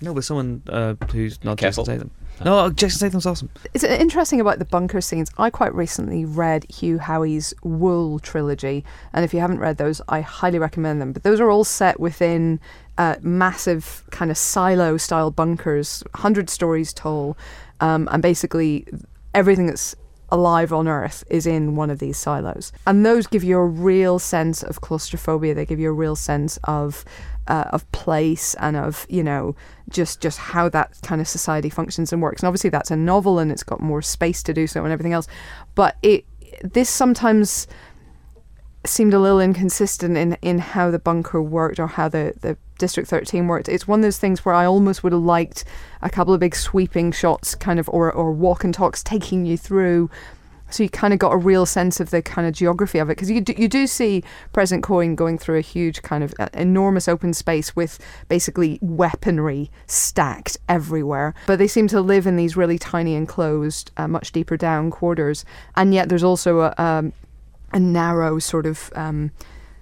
No, but someone uh, who's not Careful. Jason Statham. No, Jason Statham's awesome. It's interesting about the bunker scenes. I quite recently read Hugh Howey's Wool trilogy, and if you haven't read those, I highly recommend them. But those are all set within uh, massive kind of silo-style bunkers, hundred stories tall, um, and basically everything that's alive on Earth is in one of these silos. And those give you a real sense of claustrophobia. They give you a real sense of uh, of place and of you know just just how that kind of society functions and works. And obviously that's a novel and it's got more space to do so and everything else. But it this sometimes seemed a little inconsistent in, in how the bunker worked or how the, the District 13 worked. It's one of those things where I almost would have liked a couple of big sweeping shots, kind of, or, or walk and talks taking you through. So you kind of got a real sense of the kind of geography of it because you do, you do see President Coin going through a huge kind of enormous open space with basically weaponry stacked everywhere. But they seem to live in these really tiny enclosed, uh, much deeper down quarters, and yet there's also a, um, a narrow sort of um,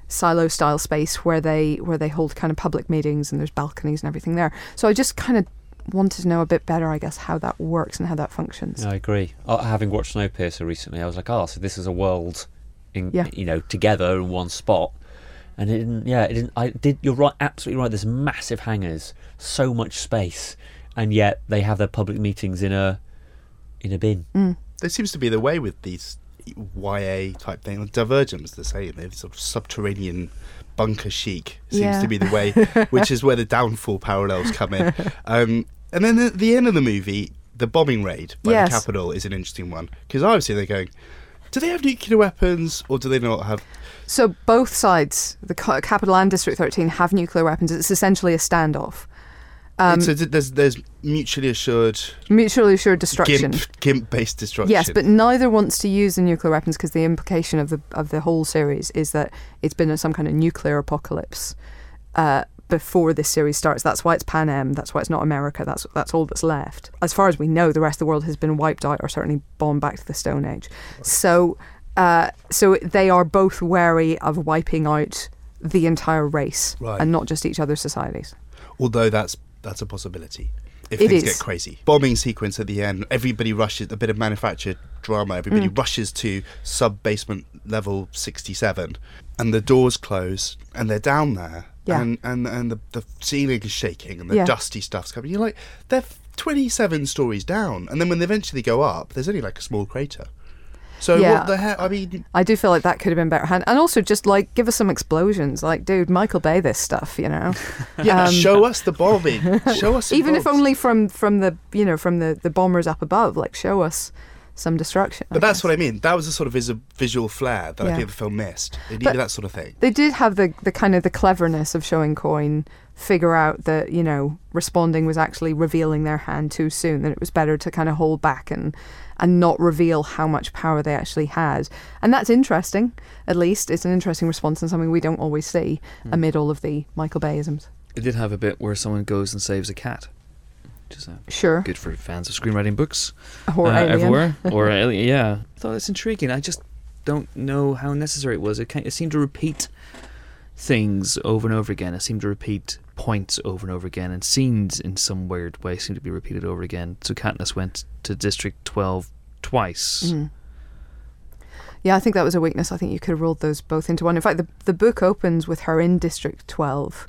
silo style space where they where they hold kind of public meetings and there's balconies and everything there. So I just kind of wanted to know a bit better, I guess, how that works and how that functions. I agree. Uh, having watched Snowpiercer recently, I was like, oh, so this is a world, in Yeah. you know, together in one spot. And it didn't. Yeah, it didn't. I did. You're right. Absolutely right. There's massive hangars, so much space, and yet they have their public meetings in a, in a bin. Mm. there seems to be the way with these YA type thing. Divergent was the same. They're sort of subterranean bunker chic seems Yeah. to be the way, which is where the downfall parallels come in. (laughs) Um, and then at the end of the movie, the bombing raid by Yes. the Capitol is an interesting one because obviously they're going, do they have nuclear weapons or do they not have? So both sides, the Capitol and District 13, have nuclear weapons. It's essentially a standoff. Um, so there's there's mutually assured mutually assured destruction. gimp gimp based destruction. Yes, but neither wants to use the nuclear weapons because the implication of the of the whole series is that it's been a, some kind of nuclear apocalypse uh, before this series starts. That's why it's Panem. That's why it's not America. That's that's all that's left. As far as we know, the rest of the world has been wiped out or certainly bombed back to the Stone Age. So, uh, so they are both wary of wiping out the entire race Right. and not just each other's societies. although that's that's a possibility if It things is. get crazy. Bombing sequence at the end, everybody rushes a bit of manufactured drama. Everybody Mm. rushes to sub basement level sixty seven, and the doors close, and they're down there, Yeah. and and and the, the ceiling is shaking, and the Yeah. dusty stuff's coming. You're like, they're twenty seven stories down, and then when they eventually go up, there's only like a small crater. So Yeah. what the hell? I mean, I do feel like that could have been better hand, and also just like give us some explosions. Like, dude, Michael Bay, this stuff, you know. (laughs) yeah, Um, show us the bombing. Show us, (laughs) even if only from from the you know from the the bombers up above like show us some destruction But that's what I mean. That was a sort of vis- visual flair that I think the film missed. It needed But- that sort of thing. they did have the the kind of the cleverness of showing coin figure out that you know responding was actually revealing their hand too soon that it was better to kind of hold back and and not reveal how much power they actually had and that's interesting at least it's an interesting response and something we don't always see amid all of the michael bayisms It did have a bit where someone goes and saves a cat. Which is uh, sure good for fans of screenwriting books. or uh, everywhere. (laughs) or alien, yeah. I thought it's intriguing. I just don't know how necessary it was. It, it seemed to repeat things over and over again. It seemed to repeat points over and over again, and scenes in some weird way seem to be repeated over again. So Katniss went to District 12 twice. Mhm. Yeah, I think that was a weakness. I think you could have rolled those both into one. In fact, the the book opens with her in District 12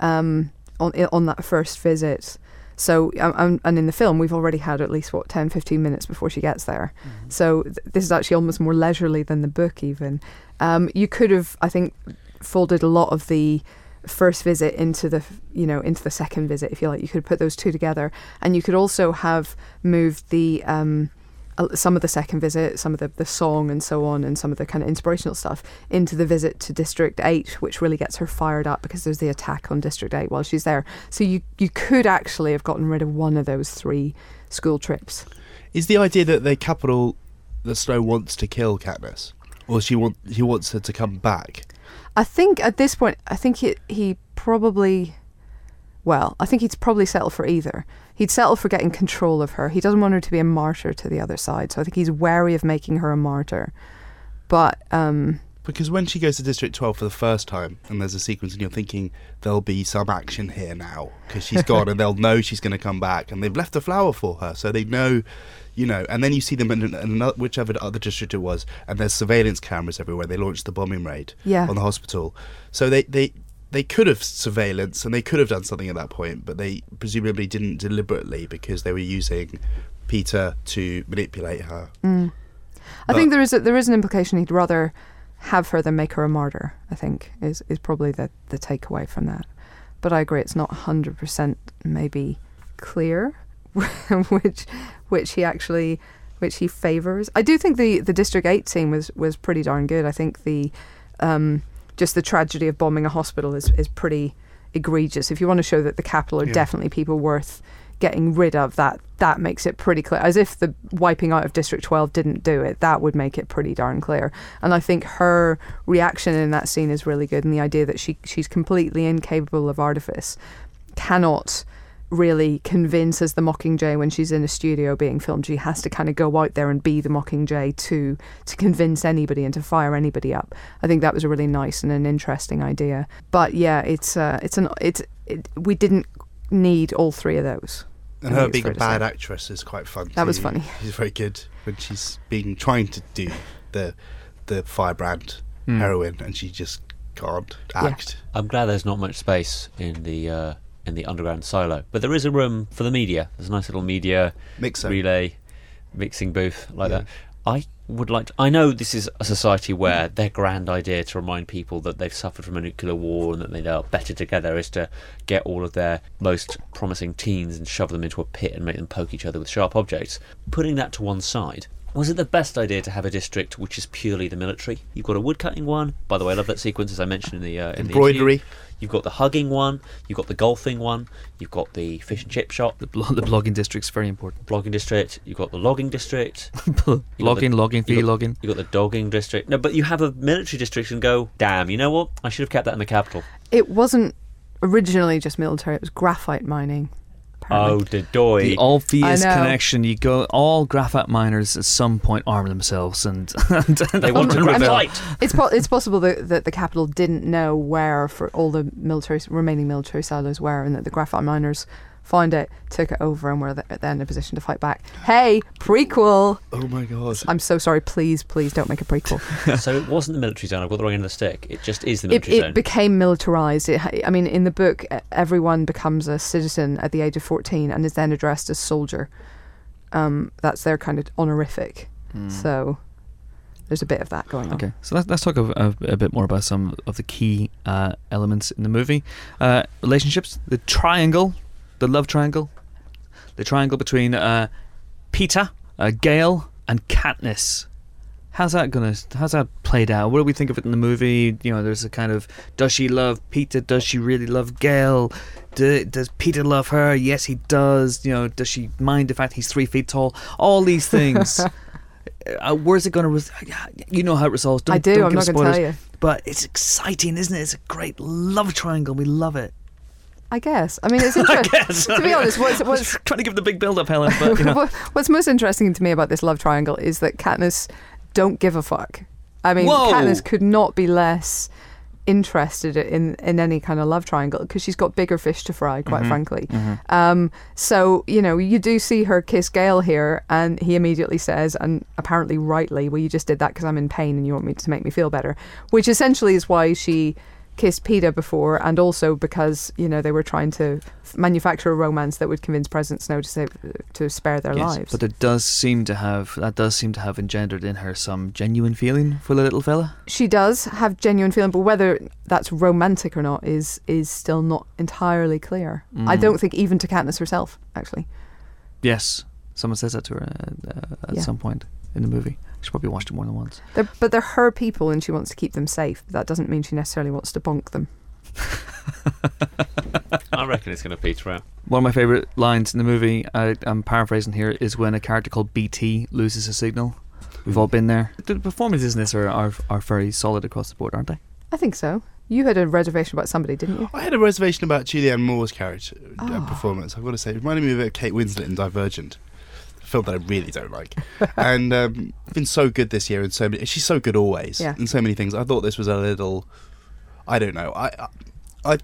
um, on on that first visit. So, um, um, and in the film, we've already had at least what 10, 15 minutes before she gets there. So th- this is actually almost more leisurely than the book. Even um, you could have, I think, folded a lot of the first visit into the you know into the second visit if you like. You could put those two together. And you could also have moved the um uh, some of the second visit some of the, the song and so on and some of the kind of inspirational stuff into the visit to district 8 which really gets her fired up because there's the attack on district 8 while she's there. So you you could actually have gotten rid of one of those three school trips. Is the idea that the Capitol, that Snow wants to kill Katniss, or she want he wants her to come back? I think at this point, I think he he probably, well, I think he'd probably settle for either. He'd settle for getting control of her. He doesn't want her to be a martyr to the other side, so I think he's wary of making her a martyr. But um, Because when she goes to District 12 for the first time, and there's a sequence, and you're thinking there'll be some action here now, because she's gone, and they'll know she's going to come back, and they've left a flower for her, so they know, you know. And then you see them in, an- in another, whichever other district it was, and there's surveillance cameras everywhere. They launched the bombing raid Yeah. on the hospital, so they they. They could have surveillance and they could have done something at that point, but they presumably didn't deliberately because they were using Peeta to manipulate her. Mm. I But- think there is a, there is an implication he'd rather have her than make her a martyr. I think is is probably the the takeaway from that. But I agree, it's not hundred percent maybe clear (laughs) which which he actually which he favors. I do think the the District Eight scene was was pretty darn good. I think the um, just the tragedy of bombing a hospital is is pretty egregious. If you want to show that the Capitol are Yeah. definitely people worth getting rid of, that that makes it pretty clear. As if the wiping out of District 12 didn't do it, that would make it pretty darn clear. And I think her reaction in that scene is really good, and the idea that she she's completely incapable of artifice, cannot really convince as the Mockingjay when she's in a studio being filmed. She has to kind of go out there and be the Mockingjay to to convince anybody and to fire anybody up. I think that was a really nice and an interesting idea. But yeah, it's uh, it's an it's it, we didn't need all three of those. And her being a bad say. actress is quite fun. That was funny. She's very good when she's being trying to do the the firebrand Hmm. heroine, and she just can't Yeah. act. I'm glad there's not much space in the uh, in the underground silo, but there is a room for the media. There's a nice little media Mixer. relay mixing booth like Yeah. that. I would like to. I know this is a society where their grand idea to remind people that they've suffered from a nuclear war and that they are better together is to get all of their most promising teens and shove them into a pit and make them poke each other with sharp objects. Putting that to one side. Was it the best idea to have a district which is purely the military? You've got a woodcutting one. By the way, I love that sequence as I mentioned in the uh, in the. Embroidery. You've got the hugging one. You've got the golfing one. You've got the fish and chip shop. The, blo- the blogging district's very important. Blogging district. You've got the logging district. (laughs) You logging, the- logging, you fee got- logging. You got the dogging district. No, but you have a military district and go, damn, you know what? I should have kept that in the Capitol. It wasn't originally just military; it was graphite mining. Apparently. Oh, the doy. The obvious I connection. You go. All graphite miners at some point arm themselves and, (laughs) and they want to and rebel. fight. It's po- it's possible that, that the Capitol didn't know where for all the military remaining military silos were, and that the graphite miners found it, took it over, and were th- then in a position to fight back. Hey, prequel! Oh my god. I'm so sorry. Please, please don't make a prequel. (laughs) so it wasn't the military zone. I've got the wrong end of the stick. It just is the it, military it zone. became militarized. It, I mean, in the book, everyone becomes a citizen at the age of 14 and is then addressed as soldier. Um, that's their kind of honorific. So there's a bit of that going on. Okay, so let's, let's talk a, a, a bit more about some of the key uh, elements in the movie. Uh, relationships, the triangle, the love triangle, the triangle between uh, Peeta, uh, Gale, and Katniss. How's that gonna? How's that played out? What do we think of it in the movie? You know, there's a kind of does she love Peeta? Does she really love Gale? Do, does Peeta love her? Yes, he does. You know, does she mind the fact he's three feet tall? All these (laughs) things. uh, where's it going to? Res- you know how it resolves. Don't, I do. Don't I'm not going to spoilers. tell you. But it's exciting, isn't it? It's a great love triangle. We love it. I guess. I mean, it's (laughs) interesting. guess. to be honest, what's, what's trying to give the big build up, Helen, but you know. (laughs) What's most interesting to me about this love triangle is that Katniss don't give a fuck. I mean, Whoa. Katniss could not be less interested in in any kind of love triangle because she's got bigger fish to fry, quite Mm-hmm. frankly. Um, so you know, you do see her kiss Gale here, and he immediately says, and apparently rightly, "Well, you just did that because I'm in pain and you want me to make me feel better," which essentially is why she kissed Peeta before, and also because you know they were trying to manufacture a romance that would convince President Snow to save, to spare their Yes, lives. But it does seem to have that does seem to have engendered in her some genuine feeling for the little fella. she does have genuine feeling, but whether that's romantic or not is is still not entirely clear. I Mm. don't think even to Katniss herself, actually. Yes, someone says that to her uh, uh, at Yeah. some point in the movie. She probably watched it more than once. They're, but they're her people, and she wants to keep them safe. But That doesn't mean she necessarily wants to bonk them. I reckon it's going to peter out. One of my favorite lines in the movie, I, I'm paraphrasing here, is when a character called Beetee loses a signal. We've all been there. The performances in this are, are are very solid across the board, aren't they? I think so. You had a reservation about somebody, didn't you? I had a reservation about Julianne Moore's character uh, Oh. performance. I've got to say, it reminded me a bit of Kate Winslet in Divergent, a film that I really don't like, and um, been so good this year and so many. She's so good always Yeah. in so many things. I thought this was a little. I don't know. I. I I,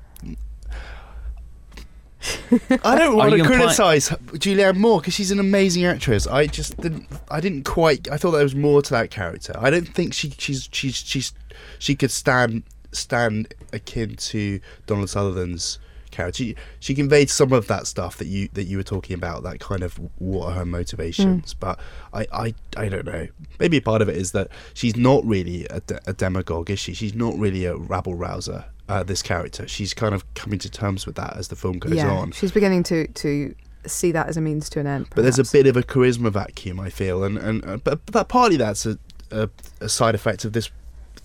I don't want to you implying- criticise Julianne Moore because she's an amazing actress. I just didn't. I didn't quite. I thought there was more to that character. I don't think she she's she's she's she could stand stand akin to Donald Sutherland's character. She, she conveyed some of that stuff that you that you were talking about. That kind of what are her motivations. But I, I I don't know. Maybe part of it is that she's not really a, de- a demagogue, is she? She's not really a rabble rouser. Uh, this character, she's kind of coming to terms with that as the film goes yeah, on. she's beginning to to see that as a means to an end. But there's a bit of a charisma vacuum, I feel, and and uh, but, but that partly that's a, a a side effect of this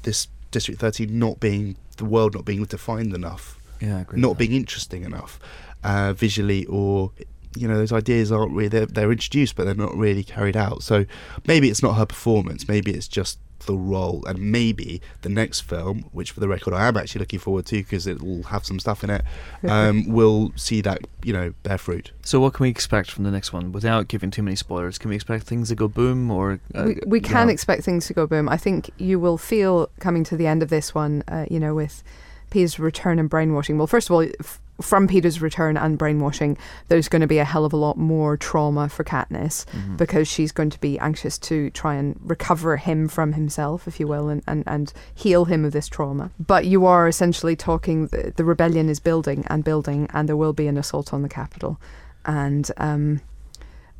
this District 13 not being the world not being defined enough, Yeah, I agree. not being interesting enough, uh, visually or you know those ideas aren't really they're, they're introduced but they're not really carried out. So maybe it's not her performance, maybe it's just the role, and maybe the next film, which for the record I am actually looking forward to because it will have some stuff in it, (laughs) um, will see that you know bear fruit. So, what can we expect from the next one without giving too many spoilers? Can we expect things to go boom or. Uh, we, we can yeah. expect things to go boom. I think you will feel coming to the end of this one, uh, you know, with Peeta's return and brainwashing. Well, first of all, f- from Peeta's return and brainwashing, there's going to be a hell of a lot more trauma for Katniss Mhm. because she's going to be anxious to try and recover him from himself, if you will, and, and, and heal him of this trauma. But you are essentially talking, the, the rebellion is building and building, and there will be an assault on the Capitol. And um,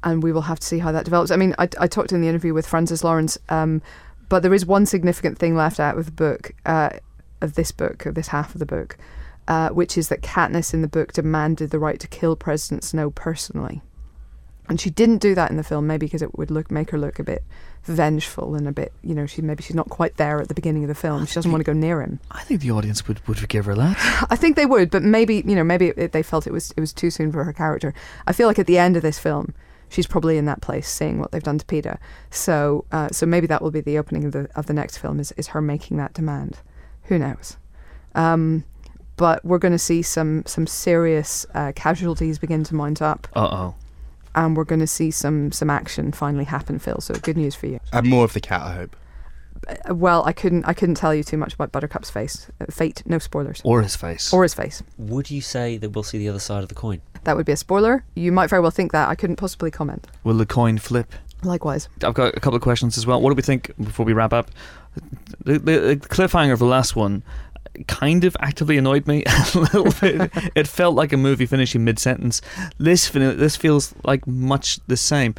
and we will have to see how that develops. I mean, I, I talked in the interview with Francis Lawrence, um, but there is one significant thing left out of the book, uh, of this book, of this half of the book, uh, which is that Katniss in the book demanded the right to kill President Snow personally. And she didn't do that in the film, maybe because it would look make her look a bit vengeful and a bit, you know, she maybe she's not quite there at the beginning of the film. She doesn't want to go near him. I think the audience would, would forgive her that. (sighs) I think they would, but maybe you know, maybe it, they felt it was it was too soon for her character. I feel like at the end of this film, she's probably in that place, seeing what they've done to Peeta. So, uh, so maybe that will be the opening of the of the next film is is her making that demand. Who knows? Um, but we're going to see some some serious uh, casualties begin to mount up, Uh oh. and we're going to see some some action finally happen, Phil. So good news for you. And more of the cat, I hope. Uh, well, I couldn't I couldn't tell you too much about Buttercup's face, uh, fate. No spoilers. Or his face. Or his face. Would you say that we'll see the other side of the coin? That would be a spoiler. You might very well think that. I couldn't possibly comment. Will the coin flip? Likewise. I've got a couple of questions as well. What do we think before we wrap up? The, the, the cliffhanger of the last one kind of actively annoyed me (laughs) a little bit. it felt like a movie finishing mid sentence. This fin- this feels like much the same.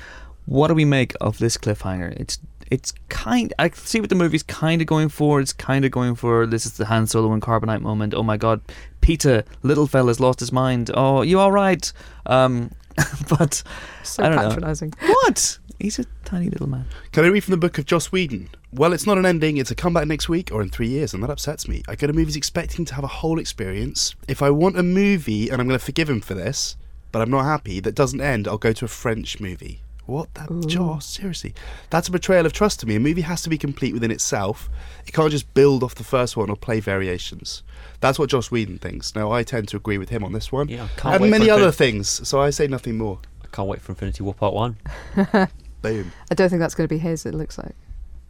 What do we make of this cliffhanger? It's it's kind. I see what the movie's kind of going for. It's kind of going for this is the Han Solo and Carbonite moment. Oh my God, Peeta, little fella's lost his mind. Oh, you all right? Um, (laughs) but So I don't know. patronising. what? He's a tiny little man. Can I read from the book of Joss Whedon? Well, it's not an ending, it's a comeback next week or in three years, and that upsets me. I go to movies expecting to have a whole experience. If I want a movie, and I'm going to forgive him for this, but I'm not happy, that doesn't end, I'll go to a French movie. What? That, Ooh. Joss, seriously. That's a betrayal of trust to me. A movie has to be complete within itself. It can't just build off the first one or play variations. That's what Joss Whedon thinks. Now, I tend to agree with him on this one. Yeah, I can't and wait many for other Infin- things, so I say nothing more. I can't wait for Infinity War Part One. (laughs) Boom. I don't think that's going to be his, it looks like.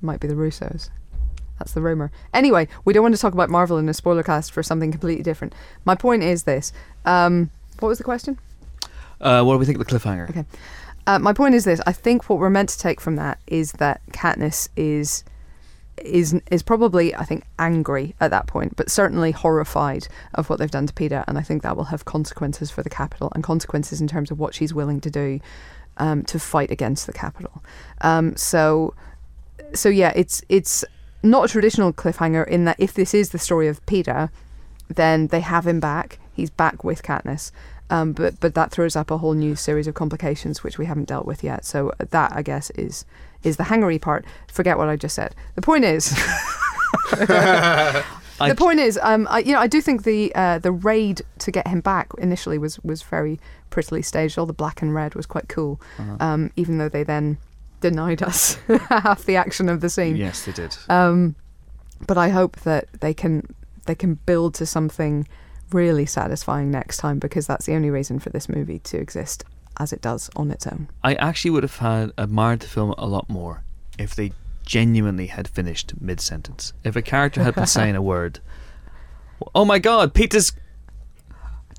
Might be the Russos. That's the rumour. Anyway, we don't want to talk about Marvel in a spoiler cast for something completely different. My point is this. Um, what was the question? Uh, what do we think of the cliffhanger? Okay. Uh, my point is this. I think what we're meant to take from that is that Katniss is is is probably I think angry at that point, but certainly horrified of what they've done to Peeta, and I think that will have consequences for the Capitol and consequences in terms of what she's willing to do um, to fight against the Capitol. Um, so, so yeah, it's it's not a traditional cliffhanger in that if this is the story of Peeta, then they have him back. He's back with Katniss. Um, but but that throws up a whole new series of complications which we haven't dealt with yet. So that I guess is is the hangery part. Forget what I just said. The point is, I- (laughs) (laughs) the point is, um, I, you know, I do think the uh, the raid to get him back initially was was very prettily staged. All the black and red was quite cool, Uh-huh. um, even though they then denied us (laughs) half the action of the scene. Yes, they did. Um, but I hope that they can they can build to something really satisfying next time because that's the only reason for this movie to exist as it does on its own. I actually would have had admired the film a lot more if they genuinely had finished mid sentence. If a character had been saying a (laughs) word, oh my god, Peeta's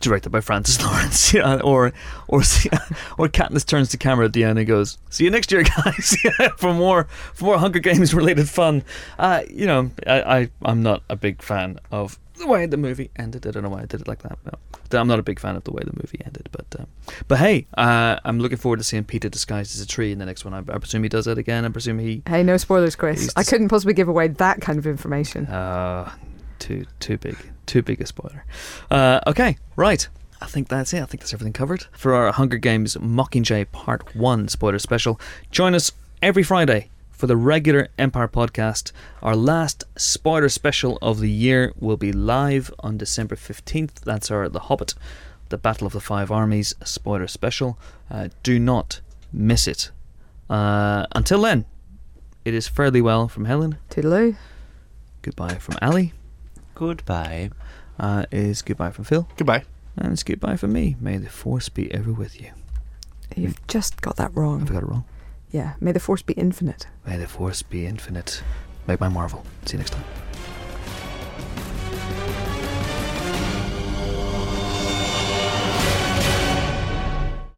directed by Francis (laughs) Lawrence, yeah, or or (laughs) or Katniss turns to camera at the end and goes, "See you next year, (laughs) guys, for more for more Hunger Games related fun." Uh, you know, I, I I'm not a big fan of the way the movie ended. I don't know why I did it like that. No. I'm not a big fan of the way the movie ended, but um, but hey, uh, I'm looking forward to seeing Peeta disguised as a tree in the next one. I, I presume he does that again. I presume he. Hey, no spoilers, Chris. He's I couldn't possibly give away that kind of information. Uh, too too big, too big a spoiler. Uh, okay, right. I think that's it. I think that's everything covered for our Hunger Games Mockingjay Part One spoiler special. Join us every Friday for the regular Empire podcast. Our last spoiler special of the year will be live on December 15th. That's our The Hobbit, The Battle of the Five Armies spoiler special. Uh, do not miss it. Uh, until then, it is fairly well from Helen. Toodaloo. Goodbye from Ali. Goodbye. Uh, is goodbye from Phil. Goodbye. And it's goodbye from me. May the force be ever with you. You've just got that wrong. Have I got it wrong? Yeah. May the force be infinite. May the force be infinite. Make my marvel. See you next time.